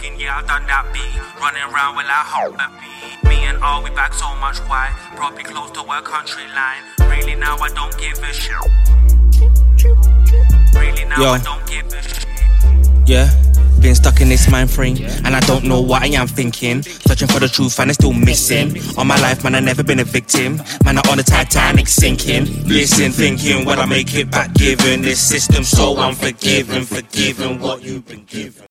talking, yeah, I done that beat. Running around with that hot beat. Me and all, we back so much why? Probably close to our country line. Really now I don't give a shit. Really now Yo. I don't give a shit. Yeah. Been stuck in this mind frame, and I don't know what I am thinking. Searching for the truth, and it's still missing. All my life, man, I never been a victim. Man, I on the Titanic sinking. Listen, thinking, will I make it back? Given this system so unforgiving, forgiving what you've been given.